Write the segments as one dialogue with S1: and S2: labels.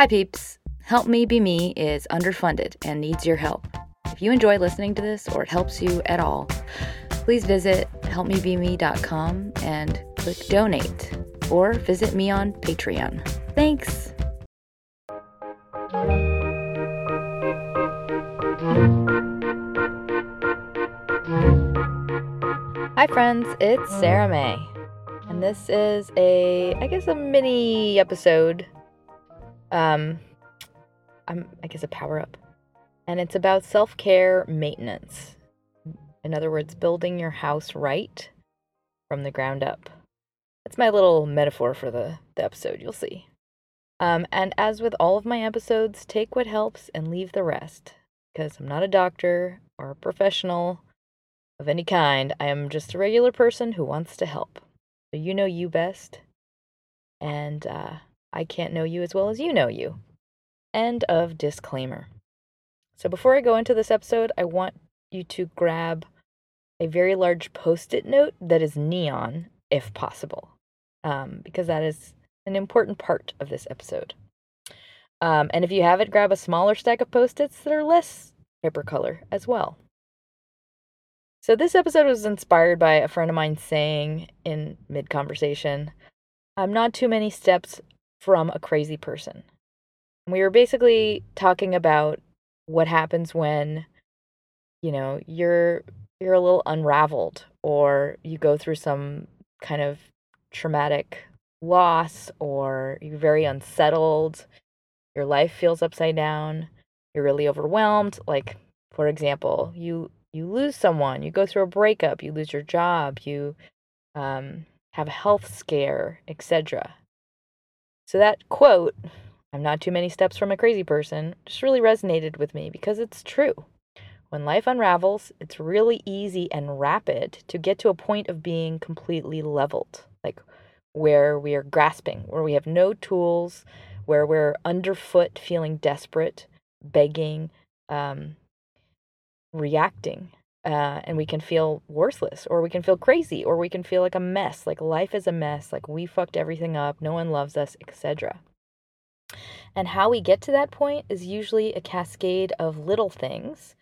S1: Hi, peeps. Help Me Be Me is underfunded and needs your help. If you enjoy listening to this or it helps you at all, please visit helpmebeme.com and click donate or visit me on Patreon. Thanks. Hi, friends, it's Sarah May, and this is a, I guess, a mini episode. Um, I'm, I guess, a power up, and it's about self care maintenance. In other words, building your house right from the ground up. That's my little metaphor for the, the episode, you'll see. Um, and as with all of my episodes, take what helps and leave the rest. Because I'm not a doctor or a professional of any kind. I am just a regular person who wants to help. So you know you best. And uh, I can't know you as well as you know you. End of disclaimer. So before I go into this episode, I want you to grab a very large post it note that is neon, if possible, um, because that is an important part of this episode. Um, and if you have it, grab a smaller stack of post its that are less hypercolor as well. So, this episode was inspired by a friend of mine saying in mid conversation, I'm not too many steps from a crazy person. We were basically talking about what happens when, you know, you're you're a little unraveled or you go through some kind of traumatic loss or you're very unsettled, your life feels upside down, you're really overwhelmed, like for example, you you lose someone, you go through a breakup, you lose your job, you um, have a health scare, etc. So that quote, I'm not too many steps from a crazy person, just really resonated with me because it's true. When life unravels, it's really easy and rapid to get to a point of being completely leveled, like where we are grasping, where we have no tools, where we're underfoot, feeling desperate, begging, um, reacting. Uh, and we can feel worthless, or we can feel crazy, or we can feel like a mess, like life is a mess, like we fucked everything up, no one loves us, etc. And how we get to that point is usually a cascade of little things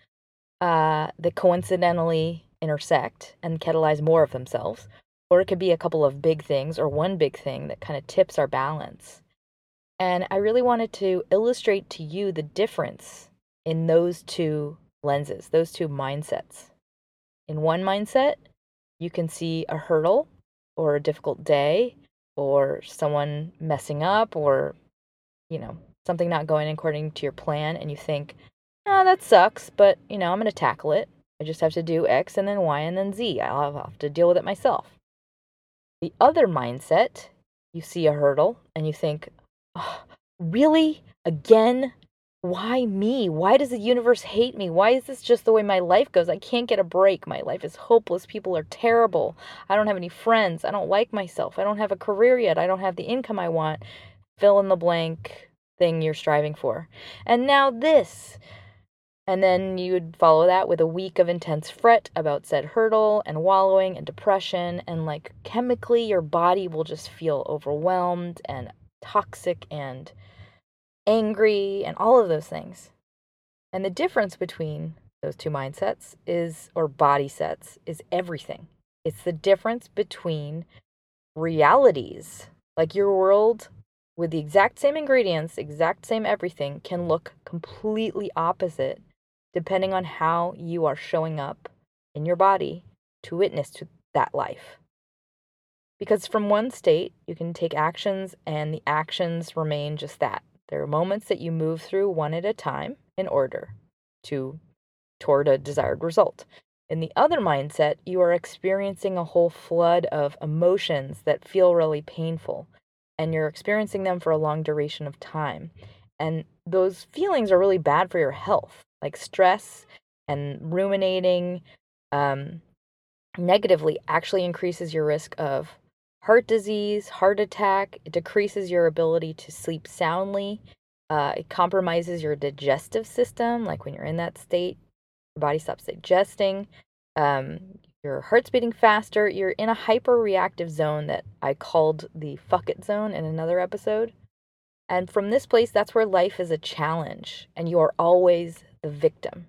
S1: uh, that coincidentally intersect and catalyze more of themselves, or it could be a couple of big things or one big thing that kind of tips our balance. And I really wanted to illustrate to you the difference in those two lenses, those two mindsets. In one mindset, you can see a hurdle or a difficult day or someone messing up or, you know, something not going according to your plan and you think, oh, that sucks, but, you know, I'm going to tackle it. I just have to do X and then Y and then Z. I'll have to deal with it myself. The other mindset, you see a hurdle and you think, oh, really? Again? Why me? Why does the universe hate me? Why is this just the way my life goes? I can't get a break. My life is hopeless. People are terrible. I don't have any friends. I don't like myself. I don't have a career yet. I don't have the income I want. Fill in the blank thing you're striving for. And now this. And then you would follow that with a week of intense fret about said hurdle and wallowing and depression. And like chemically, your body will just feel overwhelmed and toxic and angry, and all of those things. And the difference between those two mindsets is, or body sets, is everything. It's the difference between realities, like your world with the exact same ingredients, exact same everything, can look completely opposite depending on how you are showing up in your body to witness to that life. Because from one state, you can take actions and the actions remain just that there are moments that you move through one at a time in order to toward a desired result. In the other mindset, you are experiencing a whole flood of emotions that feel really painful, and you're experiencing them for a long duration of time. And those feelings are really bad for your health, like stress and ruminating um, negatively actually increases your risk of heart disease, heart attack. It decreases your ability to sleep soundly. Uh, it compromises your digestive system. Like when you're in that state, your body stops digesting. Um, your heart's beating faster. You're in a hyper reactive zone that I called the fuck it zone in another episode. And from this place, that's where life is a challenge and you are always the victim.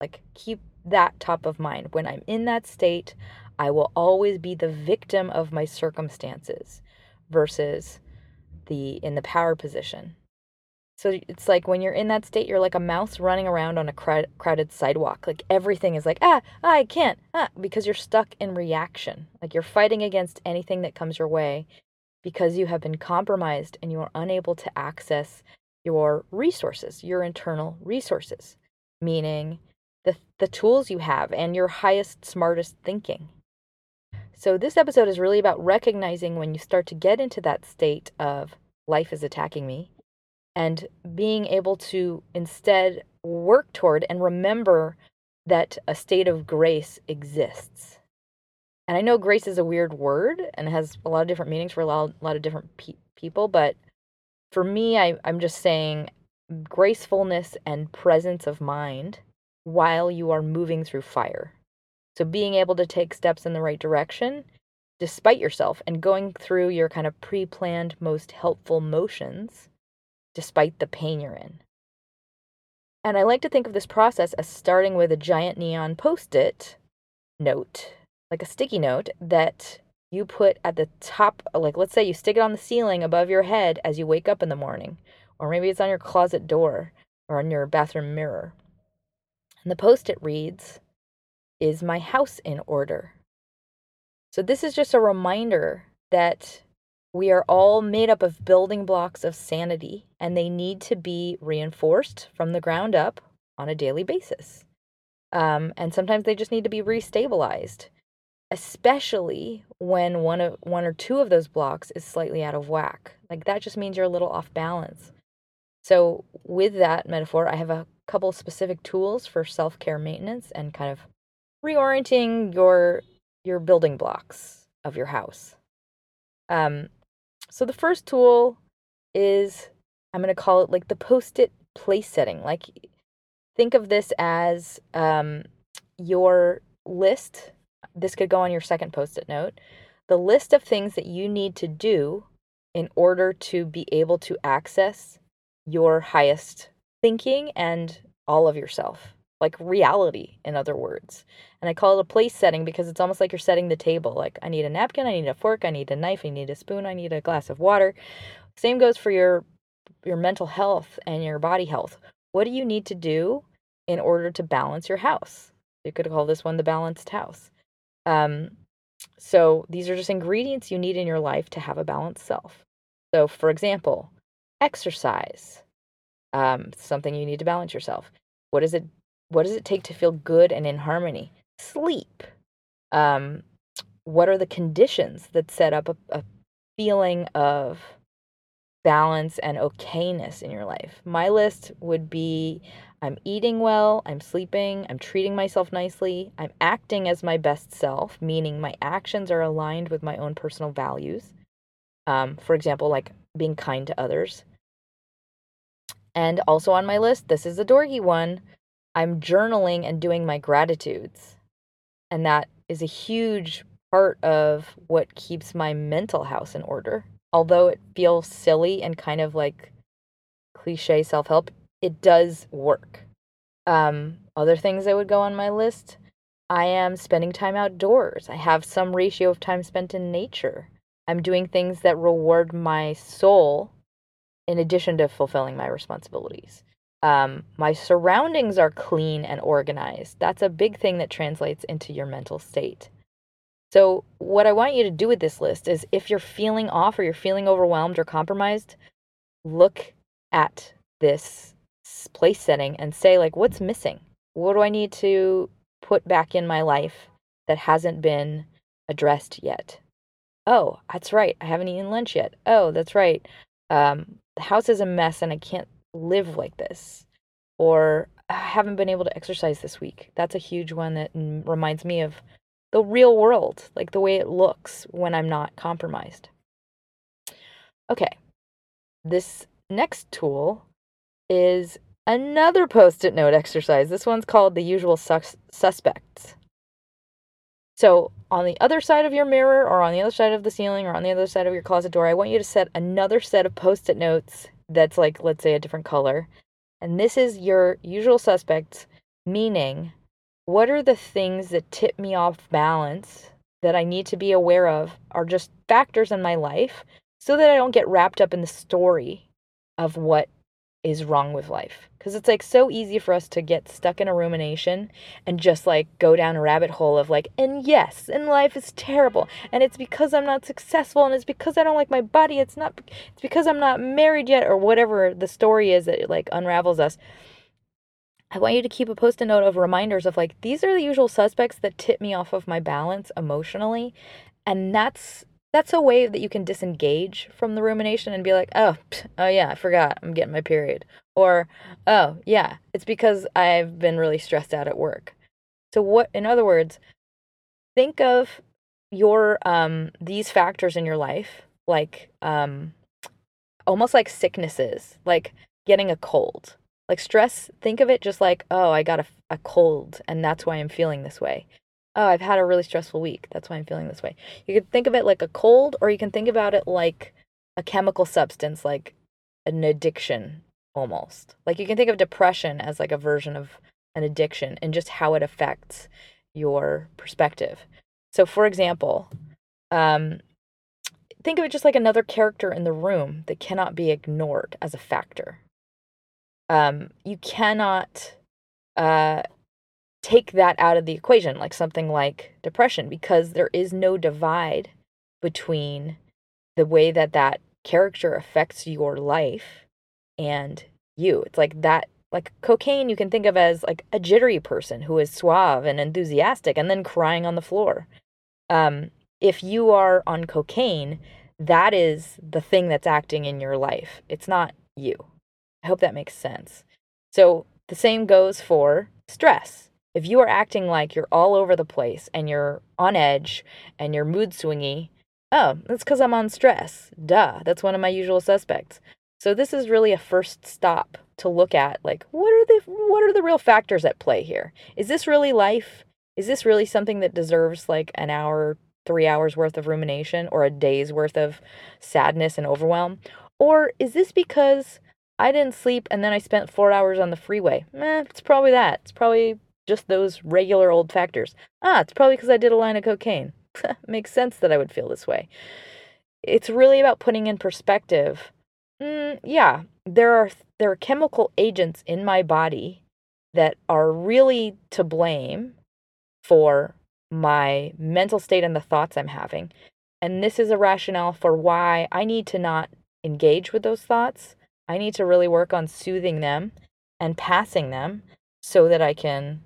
S1: Like, keep that top of mind. When I'm in that state, I will always be the victim of my circumstances versus the in the power position. So it's like when you're in that state, you're like a mouse running around on a crowded sidewalk. Like everything is like, ah, I can't, ah, because you're stuck in reaction. Like you're fighting against anything that comes your way because you have been compromised and you are unable to access your resources, your internal resources, meaning the, the tools you have and your highest, smartest thinking. So, this episode is really about recognizing when you start to get into that state of life is attacking me and being able to instead work toward and remember that a state of grace exists. And I know grace is a weird word and has a lot of different meanings for a lot, a lot of different pe- people, but for me, I, I'm just saying gracefulness and presence of mind while you are moving through fire. So being able to take steps in the right direction despite yourself and going through your kind of pre planned, most helpful motions despite the pain you're in. And I like to think of this process as starting with a giant neon post it note, like a sticky note that you put at the top, like let's say you stick it on the ceiling above your head as you wake up in the morning, or maybe it's on your closet door or on your bathroom mirror. And the post it reads, Is my house in order? So, this is just a reminder that we are all made up of building blocks of sanity, and they need to be reinforced from the ground up on a daily basis. Um, and sometimes they just need to be restabilized, especially when one of one or two of those blocks is slightly out of whack. Like that just means you're a little off balance. So, with that metaphor, I have a couple specific tools for self-care maintenance and kind of reorienting your your building blocks of your house. Um, so the first tool is I'm going to call it like the post-it place setting. Like think of this as um, your list. This could go on your second post-it note. The list of things that you need to do in order to be able to access your highest thinking and all of yourself, like reality, in other words. And I call it a place setting because it's almost like you're setting the table. Like, I need a napkin, I need a fork, I need a knife, I need a spoon, I need a glass of water. Same goes for your your mental health and your body health. What do you need to do in order to balance your house? You could call this one the balanced house. Um, so these are just ingredients you need in your life to have a balanced self. So, for example, exercise, um, something you need to balance yourself. What does it What does it take to feel good and in harmony? Sleep. Um, what are the conditions that set up a, a feeling of balance and okayness in your life? My list would be I'm eating well, I'm sleeping, I'm treating myself nicely, I'm acting as my best self, meaning my actions are aligned with my own personal values. Um, for example, like being kind to others, and also on my list, this is a dorky one. I'm journaling and doing my gratitudes. And that is a huge part of what keeps my mental house in order. Although it feels silly and kind of like cliche self help, it does work. Um, other things that would go on my list I am spending time outdoors. I have some ratio of time spent in nature. I'm doing things that reward my soul in addition to fulfilling my responsibilities. Um, my surroundings are clean and organized. That's a big thing that translates into your mental state. So, what I want you to do with this list is if you're feeling off or you're feeling overwhelmed or compromised, look at this place setting and say, like, what's missing? What do I need to put back in my life that hasn't been addressed yet? Oh, that's right. I haven't eaten lunch yet. Oh, that's right. Um, the house is a mess and I can't live like this. Or I haven't been able to exercise this week. That's a huge one that reminds me of the real world, like the way it looks when I'm not compromised. Okay, this next tool is another post it note exercise. This one's called the usual sus- suspects. So, on the other side of your mirror, or on the other side of the ceiling, or on the other side of your closet door, I want you to set another set of post it notes that's like, let's say, a different color. And this is your usual suspects, meaning what are the things that tip me off balance that I need to be aware of are just factors in my life so that I don't get wrapped up in the story of what is wrong with life. Because it's like so easy for us to get stuck in a rumination and just like go down a rabbit hole of like, and yes, and life is terrible. And it's because I'm not successful. And it's because I don't like my body. It's not, it's because I'm not married yet or whatever the story is that like unravels us. I want you to keep a post it note of reminders of like, these are the usual suspects that tip me off of my balance emotionally. And that's that's a way that you can disengage from the rumination and be like, oh, oh yeah, I forgot I'm getting my period. Or, oh yeah, it's because I've been really stressed out at work. So what, in other words, think of your um these factors in your life like um almost like sicknesses, like getting a cold. Like stress, think of it just like, oh, I got a, a cold and that's why I'm feeling this way oh, I've had a really stressful week. That's why I'm feeling this way. You could think of it like a cold, or you can think about it like a chemical substance, like an addiction almost. Like you can think of depression as like a version of an addiction and just how it affects your perspective. So, for example, um, think of it just like another character in the room that cannot be ignored as a factor. Um, you cannot uh, take that out of the equation, like something like depression, because there is no divide between the way that that character affects your life and you. It's like that, like cocaine, you can think of as like a jittery person who is suave and enthusiastic and then crying on the floor. Um, if you are on cocaine, that is the thing that's acting in your life. It's not you. I hope that makes sense. So the same goes for stress if you are acting like you're all over the place and you're on edge and you're mood swingy, oh, that's because I'm on stress. Duh, that's one of my usual suspects. So this is really a first stop to look at like what are the what are the real factors at play here? Is this really life? Is this really something that deserves like an hour, 3 hours worth of rumination or a day's worth of sadness and overwhelm? Or is this because I didn't sleep and then I spent 4 hours on the freeway? Eh, it's probably that. It's probably just those regular old factors. Ah, it's probably because I did a line of cocaine. Makes sense that I would feel this way. It's really about putting in perspective. Mm, yeah, there are there are chemical agents in my body that are really to blame for my mental state and the thoughts I'm having. And this is a rationale for why I need to not engage with those thoughts. I need to really work on soothing them and passing them so that I can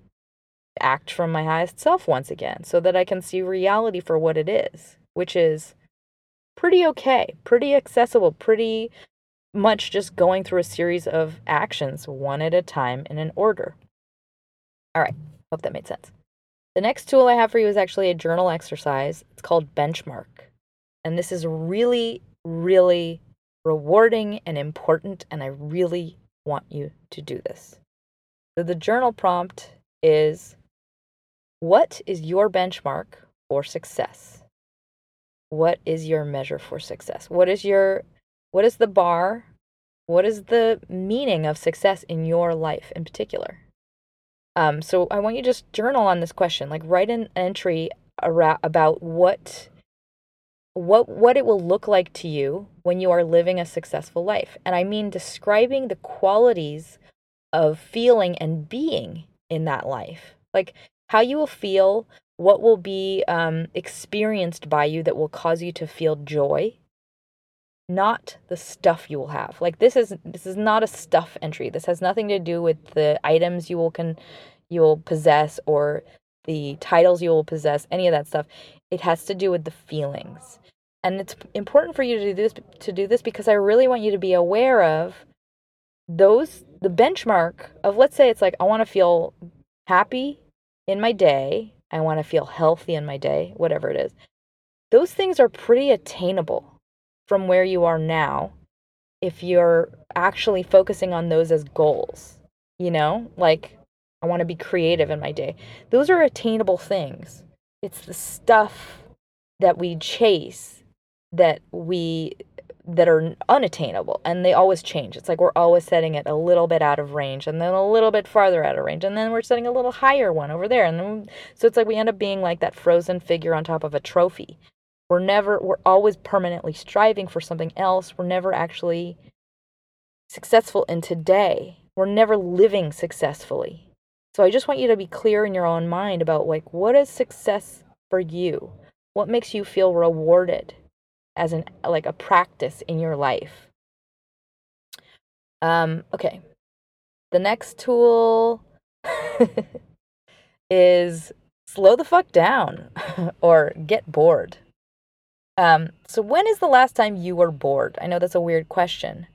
S1: act from my highest self once again so that I can see reality for what it is, which is pretty okay, pretty accessible, pretty much just going through a series of actions one at a time in an order. All right, hope that made sense. The next tool I have for you is actually a journal exercise. It's called Benchmark. And this is really, really rewarding and important, and I really want you to do this. So, the journal prompt is what is your benchmark for success? What is your measure for success? What is your what is the bar? What is the meaning of success in your life in particular? Um, so I want you to just journal on this question, like write an entry about what what what it will look like to you when you are living a successful life. And I mean describing the qualities of feeling and being in that life. Like how you will feel, what will be um, experienced by you that will cause you to feel joy, not the stuff you will have. Like this is this is not a stuff entry. This has nothing to do with the items you will can you will possess or the titles you will possess, any of that stuff. It has to do with the feelings. And it's important for you to do this to do this because I really want you to be aware of those the benchmark of let's say it's like I want to feel happy in my day, I want to feel healthy in my day, whatever it is. Those things are pretty attainable from where you are now if you're actually focusing on those as goals. You know, like I want to be creative in my day. Those are attainable things. It's the stuff that we chase that we that are unattainable and they always change. It's like we're always setting it a little bit out of range and then a little bit farther out of range and then we're setting a little higher one over there and then so it's like we end up being like that frozen figure on top of a trophy. We're never we're always permanently striving for something else. We're never actually successful in today. We're never living successfully. So I just want you to be clear in your own mind about like what is success for you? What makes you feel rewarded? As an like a practice in your life. Um, okay. The next tool is slow the fuck down or get bored. Um, so when is the last time you were bored? I know that's a weird question,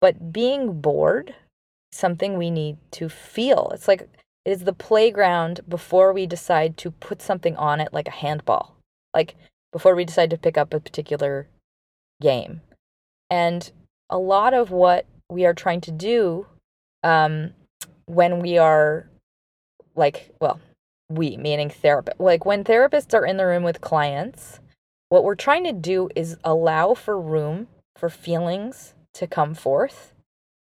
S1: but being bored something we need to feel. It's like it is the playground before we decide to put something on it like a handball. Like before we decide to pick up a particular game. And a lot of what we are trying to do um, when we are like, well, we, meaning therapist, like when therapists are in the room with clients, what we're trying to do is allow for room for feelings to come forth.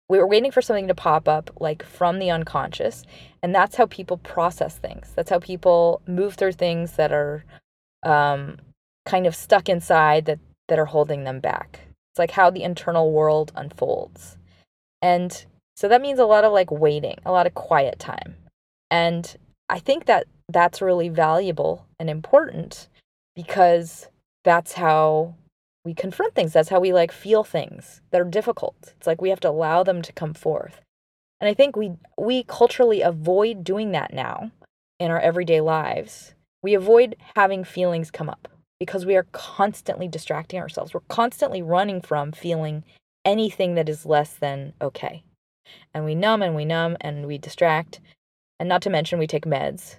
S1: We were waiting for something to pop up, like from the unconscious. And that's how people process things. That's how people move through things that are um, kind of stuck inside that that are holding them back. It's like how the internal world unfolds. And so that means a lot of like waiting, a lot of quiet time. And I think that that's really valuable and important because that's how we confront things. That's how we like feel things that are difficult. It's like we have to allow them to come forth. And I think we we culturally avoid doing that now in our everyday lives. We avoid having feelings come up because we are constantly distracting ourselves. We're constantly running from feeling anything that is less than okay. And we numb and we numb and we distract. And not to mention, we take meds.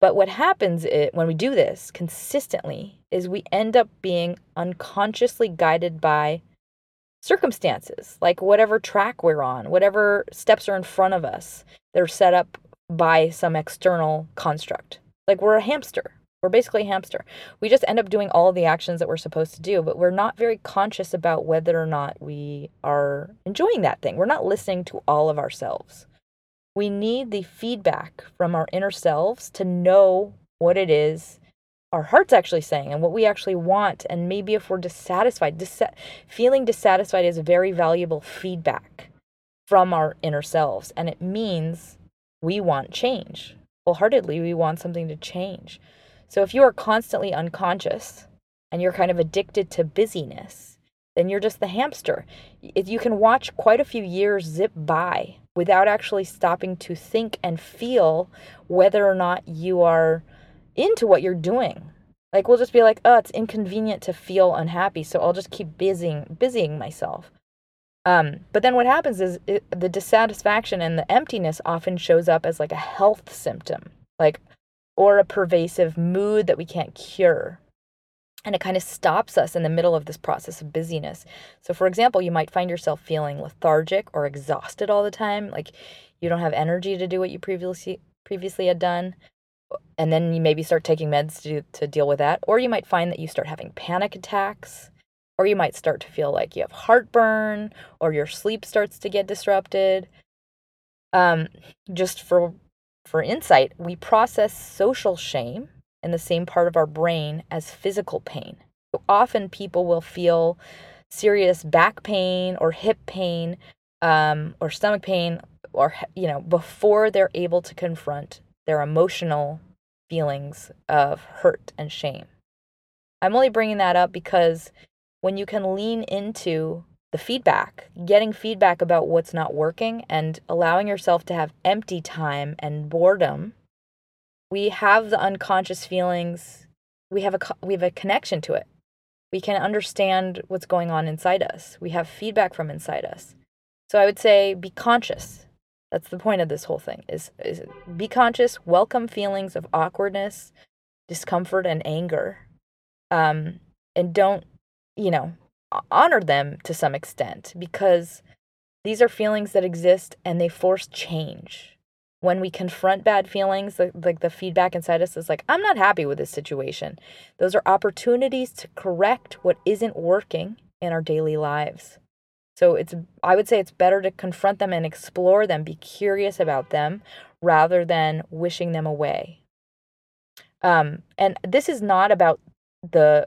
S1: But what happens it, when we do this consistently is we end up being unconsciously guided by circumstances, like whatever track we're on, whatever steps are in front of us that are set up by some external construct. Like we're a hamster. We're basically a hamster. We just end up doing all the actions that we're supposed to do, but we're not very conscious about whether or not we are enjoying that thing. We're not listening to all of ourselves. We need the feedback from our inner selves to know what it is our heart's actually saying and what we actually want. And maybe if we're dissatisfied, dis- feeling dissatisfied is very valuable feedback from our inner selves. And it means we want change. Wholeheartedly, we want something to change. So if you are constantly unconscious and you're kind of addicted to busyness, then you're just the hamster. You can watch quite a few years zip by without actually stopping to think and feel whether or not you are into what you're doing. Like we'll just be like, "Oh, it's inconvenient to feel unhappy, so I'll just keep busying busying myself." Um, but then what happens is it, the dissatisfaction and the emptiness often shows up as like a health symptom. Like, or a pervasive mood that we can't cure. And it kind of stops us in the middle of this process of busyness. So, for example, you might find yourself feeling lethargic or exhausted all the time, like you don't have energy to do what you previously previously had done. And then you maybe start taking meds to, to deal with that. Or you might find that you start having panic attacks. Or you might start to feel like you have heartburn, or your sleep starts to get disrupted. Um, just for for insight, we process social shame in the same part of our brain as physical pain. So often people will feel serious back pain or hip pain um, or stomach pain or you know before they're able to confront their emotional feelings of hurt and shame. I'm only bringing that up because when you can lean into the feedback, getting feedback about what's not working and allowing yourself to have empty time and boredom, we have the unconscious feelings, we have a we have a connection to it. We can understand what's going on inside us. We have feedback from inside us. So I would say be conscious. That's the point of this whole thing is, is be conscious, welcome feelings of awkwardness, discomfort, and anger. Um, and don't, you know, honor them to some extent because these are feelings that exist and they force change. When we confront bad feelings, like, like the feedback inside us is like, I'm not happy with this situation. Those are opportunities to correct what isn't working in our daily lives. So it's I would say it's better to confront them and explore them, be curious about them rather than wishing them away. Um, and this is not about the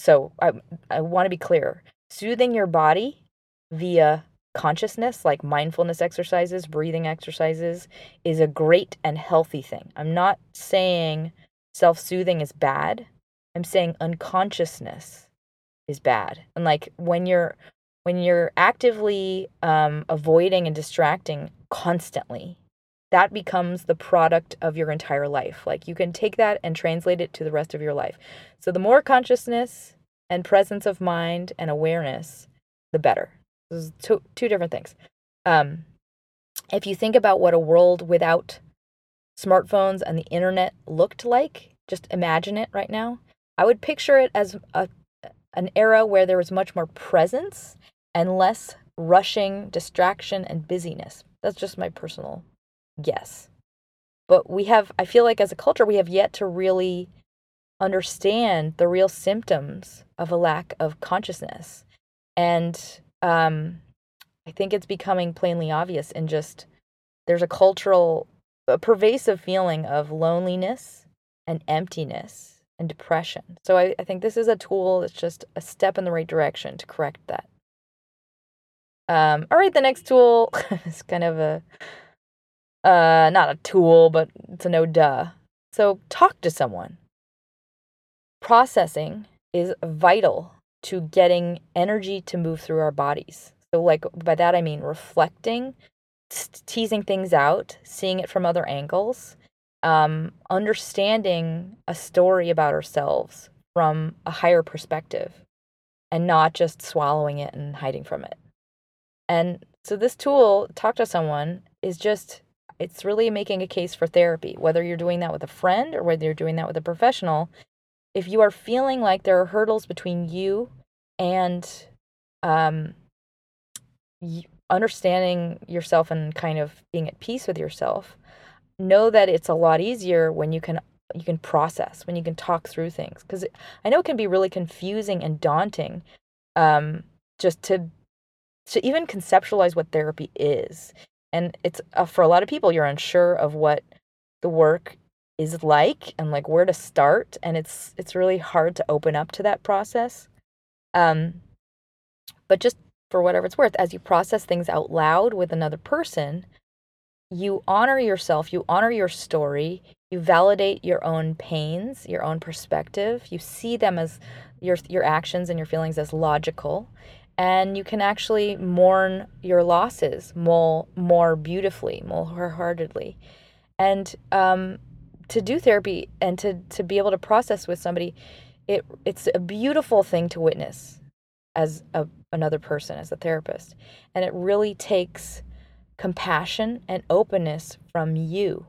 S1: so I I want to be clear. Soothing your body via consciousness like mindfulness exercises, breathing exercises is a great and healthy thing. I'm not saying self-soothing is bad. I'm saying unconsciousness is bad. And like when you're when you're actively um, avoiding and distracting constantly, that becomes the product of your entire life. Like you can take that and translate it to the rest of your life. So the more consciousness and presence of mind and awareness, the better. Those two, two different things. Um, if you think about what a world without smartphones and the internet looked like, just imagine it right now. I would picture it as a, an era where there was much more presence and less rushing, distraction, and busyness. That's just my personal guess. But we have, I feel like as a culture, we have yet to really understand the real symptoms of a lack of consciousness. And um, I think it's becoming plainly obvious in just there's a cultural, a pervasive feeling of loneliness and emptiness and depression. So I, I think this is a tool that's just a step in the right direction to correct that. Um, all right, the next tool is kind of a, uh, not a tool, but it's a no duh. So talk to someone. Processing is vital to getting energy to move through our bodies. So, like, by that I mean reflecting, teasing things out, seeing it from other angles, um, understanding a story about ourselves from a higher perspective, and not just swallowing it and hiding from it. And so this tool, talk to someone, is just it's really making a case for therapy, whether you're doing that with a friend or whether you're doing that with a professional. If you are feeling like there are hurdles between you and um, understanding yourself and kind of being at peace with yourself, know that it's a lot easier when you can you can process when you can talk through things because i know it can be really confusing and daunting um, just to to even conceptualize what therapy is. And it's uh, for a lot of people, you're unsure of what the work is like and like where to start, and it's it's really hard to open up to that process. Um, but just for whatever it's worth, as you process things out loud with another person, you honor yourself, you honor your story, you validate your own pains, your own perspective, you see them as your your actions and your feelings as logical and you can actually mourn your losses more more beautifully, more wholeheartedly. And um, to do therapy and to to be able to process with somebody, it it's a beautiful thing to witness as a, another person, as a therapist, and it really takes compassion and openness from you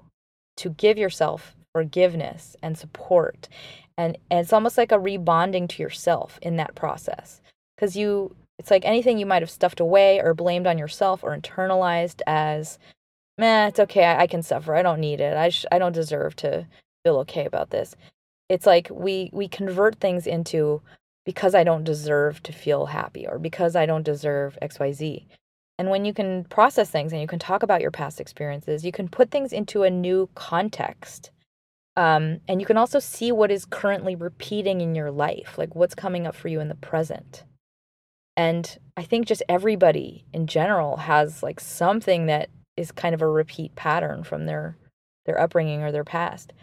S1: to give yourself forgiveness and support. And, and it's almost like a rebonding to yourself in that process. Because you it's like anything you might have stuffed away or blamed on yourself or internalized as, meh, it's okay, I, I can suffer. I don't need it. I, sh- I don't deserve to feel okay about this. It's like we, we convert things into because I don't deserve to feel happy or because I don't deserve XYZ. And when you can process things and you can talk about your past experiences, you can put things into a new context. Um, and you can also see what is currently repeating in your life, like what's coming up for you in the present. And I think just everybody in general has like something that is kind of a repeat pattern from their their upbringing or their past.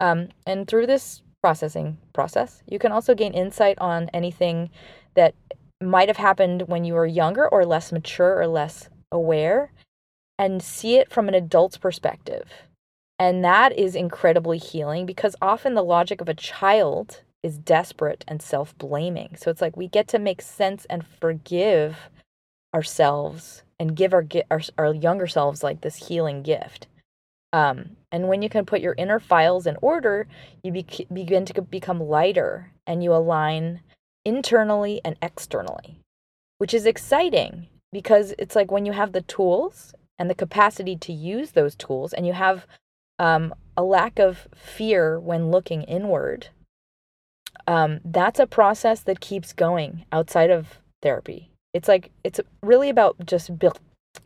S1: Um, and through this processing process, you can also gain insight on anything that might have happened when you were younger or less mature or less aware and see it from an adult's perspective. And that is incredibly healing because often the logic of a child is desperate and self blaming. So it's like we get to make sense and forgive ourselves and give our, our our younger selves like this healing gift. Um, and when you can put your inner files in order, you be- begin to become lighter and you align internally and externally, which is exciting because it's like when you have the tools and the capacity to use those tools and you have um, a lack of fear when looking inward, um, that's a process that keeps going outside of therapy. It's like, it's really about just build,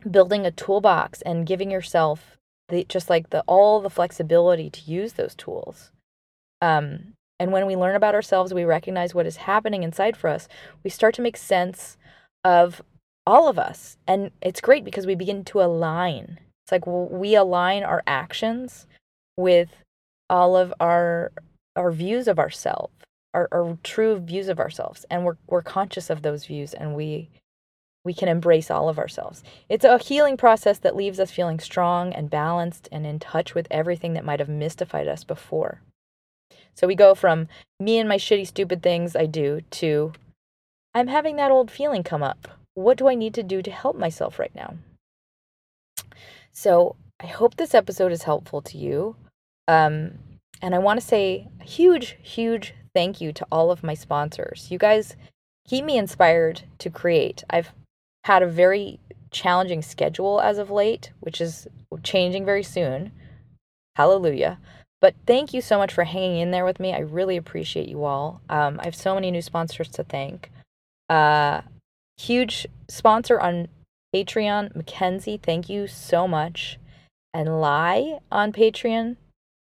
S1: building a toolbox and giving yourself the just like the all the flexibility to use those tools. Um, and when we learn about ourselves, we recognize what is happening inside for us. We start to make sense of all of us, and it's great because we begin to align. It's like we align our actions with all of our our views of ourselves, our, our true views of ourselves, and we're we're conscious of those views, and we we can embrace all of ourselves. It's a healing process that leaves us feeling strong and balanced and in touch with everything that might have mystified us before. So we go from me and my shitty, stupid things I do to I'm having that old feeling come up. What do I need to do to help myself right now? So I hope this episode is helpful to you. Um, and I want to say a huge, huge thank you to all of my sponsors. You guys keep me inspired to create. I've had a very challenging schedule as of late, which is changing very soon. Hallelujah. But thank you so much for hanging in there with me. I really appreciate you all. Um, I have so many new sponsors to thank. Uh, huge sponsor on Patreon, Mackenzie. Thank you so much. And Lie on Patreon.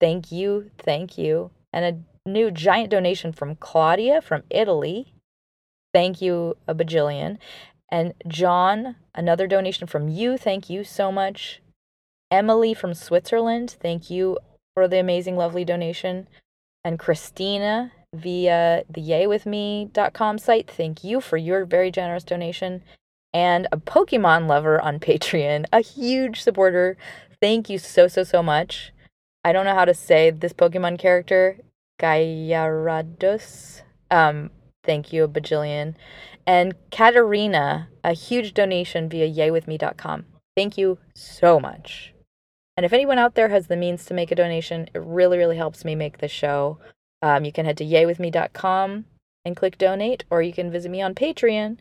S1: Thank you. Thank you. And a new giant donation from Claudia from Italy. Thank you a bajillion. And John, another donation from you. Thank you so much. Emily from Switzerland, thank you for the amazing, lovely donation. And Christina via the yaywithme.com site, thank you for your very generous donation. And a Pokemon lover on Patreon, a huge supporter. Thank you so, so, so much. I don't know how to say this Pokemon character, Gyarados. Um, thank you a bajillion and Katerina, a huge donation via yaywithme.com. Thank you so much. And if anyone out there has the means to make a donation, it really, really helps me make the show. Um, you can head to yaywithme.com and click donate, or you can visit me on Patreon.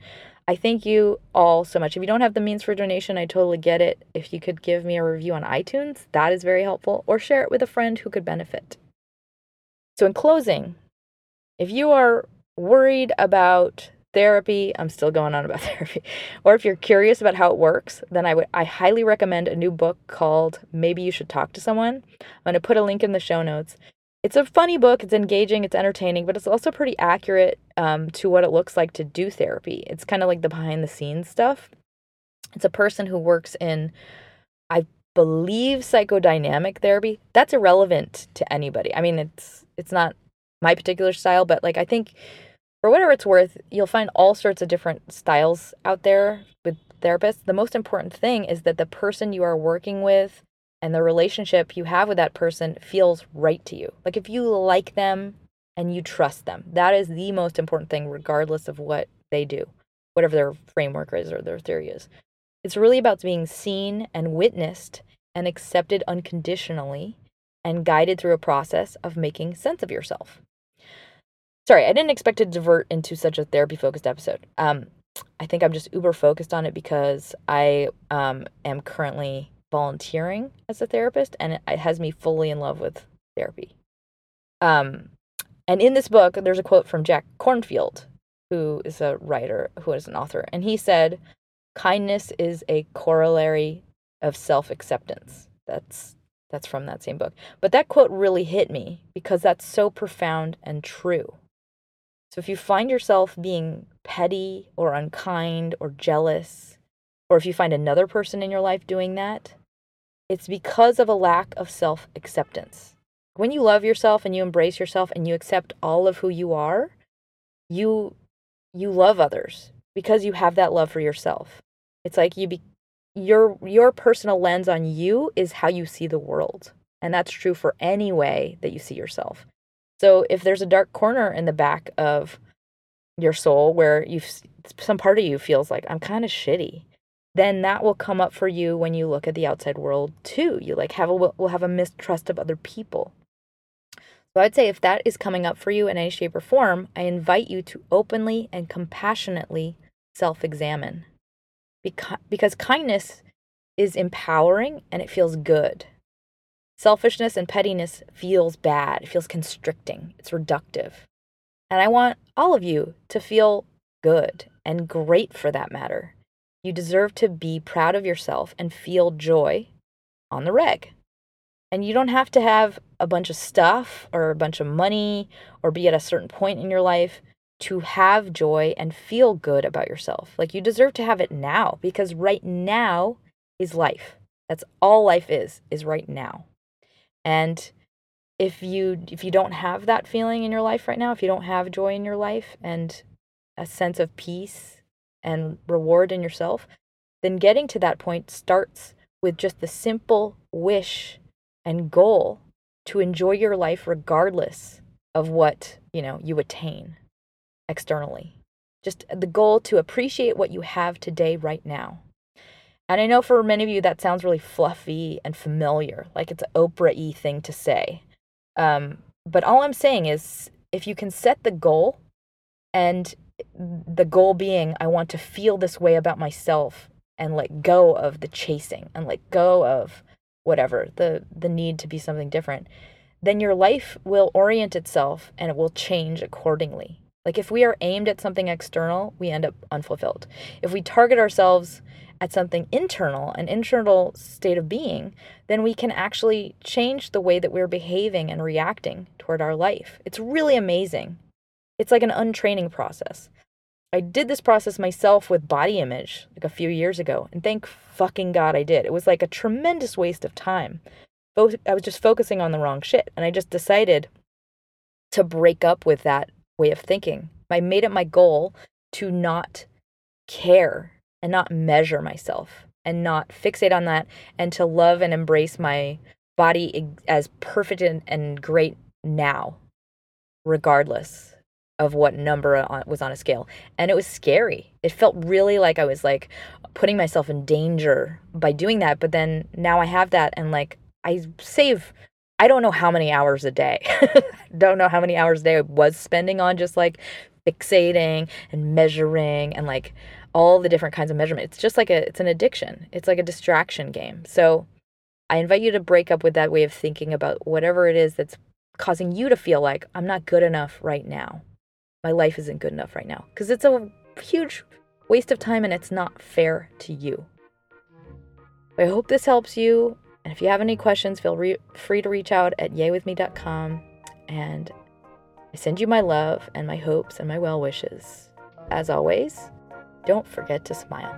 S1: I thank you all so much. If you don't have the means for donation, I totally get it. If you could give me a review on iTunes, that is very helpful, or share it with a friend who could benefit. So, in closing, if you are worried about therapy, I'm still going on about therapy. Or if you're curious about how it works, then I would I highly recommend a new book called Maybe You Should Talk to Someone. I'm going to put a link in the show notes. It's a funny book, it's engaging, it's entertaining, but it's also pretty accurate um, to what it looks like to do therapy. It's kind of like the behind the scenes stuff. It's a person who works in, I believe, psychodynamic therapy. That's irrelevant to anybody. I mean, it's it's not my particular style, but like I think for whatever it's worth, you'll find all sorts of different styles out there with therapists. The most important thing is that the person you are working with and the relationship you have with that person feels right to you. Like if you like them and you trust them, that is the most important thing, regardless of what they do, whatever their framework is or their theory is. It's really about being seen and witnessed and accepted unconditionally and guided through a process of making sense of yourself. Sorry, I didn't expect to divert into such a therapy focused episode. Um, I think I'm just uber focused on it because I um, am currently volunteering as a therapist and it has me fully in love with therapy. Um, and in this book, there's a quote from Jack Kornfield, who is a writer, who is an author, and he said, "Kindness is a corollary of self-acceptance." That's that's from that same book. But that quote really hit me because that's so profound and true. So if you find yourself being petty or unkind or jealous, or if you find another person in your life doing that, it's because of a lack of self acceptance. When you love yourself and you embrace yourself and you accept all of who you are, you you love others because you have that love for yourself. It's like you be your your personal lens on you is how you see the world. And that's true for any way that you see yourself. So if there's a dark corner in the back of your soul where you some part of you feels like I'm kind of shitty, then that will come up for you when you look at the outside world too. You like have a will have a mistrust of other people. So I'd say if that is coming up for you in any shape or form, I invite you to openly and compassionately self-examine. Because, because kindness is empowering and it feels good. Selfishness and pettiness feels bad. It feels constricting. It's reductive. And I want all of you to feel good and great for that matter. You deserve to be proud of yourself and feel joy on the reg. And you don't have to have a bunch of stuff or a bunch of money or be at a certain point in your life to have joy and feel good about yourself. Like you deserve to have it now because right now is life. That's all life is, is right now. And if you if you don't have that feeling in your life right now, if you don't have joy in your life and a sense of peace and reward in yourself, then getting to that point starts with just the simple wish and goal to enjoy your life regardless of what, you know, you attain externally. Just the goal to appreciate what you have today right now. And I know for many of you that sounds really fluffy and familiar, like it's an Oprah y thing to say. Um, but all I'm saying is if you can set the goal and the goal being, I want to feel this way about myself and let go of the chasing and let go of whatever, the, the need to be something different, then your life will orient itself and it will change accordingly. Like if we are aimed at something external, we end up unfulfilled. If we target ourselves at something internal, an internal state of being, then we can actually change the way that we're behaving and reacting toward our life. It's really amazing. It's like an untraining process. I did this process myself with body image like a few years ago, and thank fucking God I did. It was like a tremendous waste of time. I was just focusing on the wrong shit, and I just decided to break up with that way of thinking. I made it my goal to not care and not measure myself and not fixate on that and to love and embrace my body as perfect and, and great now, regardless of what number was on a scale. And it was scary. It felt really like I was like putting myself in danger by doing that. But then now I have that and like I save I don't know how many hours a day. don't know how many hours a day I was spending on just like fixating and measuring and like all the different kinds of measurement. It's just like a it's an addiction. It's like a distraction game. So I invite you to break up with that way of thinking about whatever it is that's causing you to feel like I'm not good enough right now. My life isn't good enough right now because it's a huge waste of time and it's not fair to you. I hope this helps you. And if you have any questions, feel re- free to reach out at yaywithme.com. And I send you my love and my hopes and my well wishes. As always, don't forget to smile.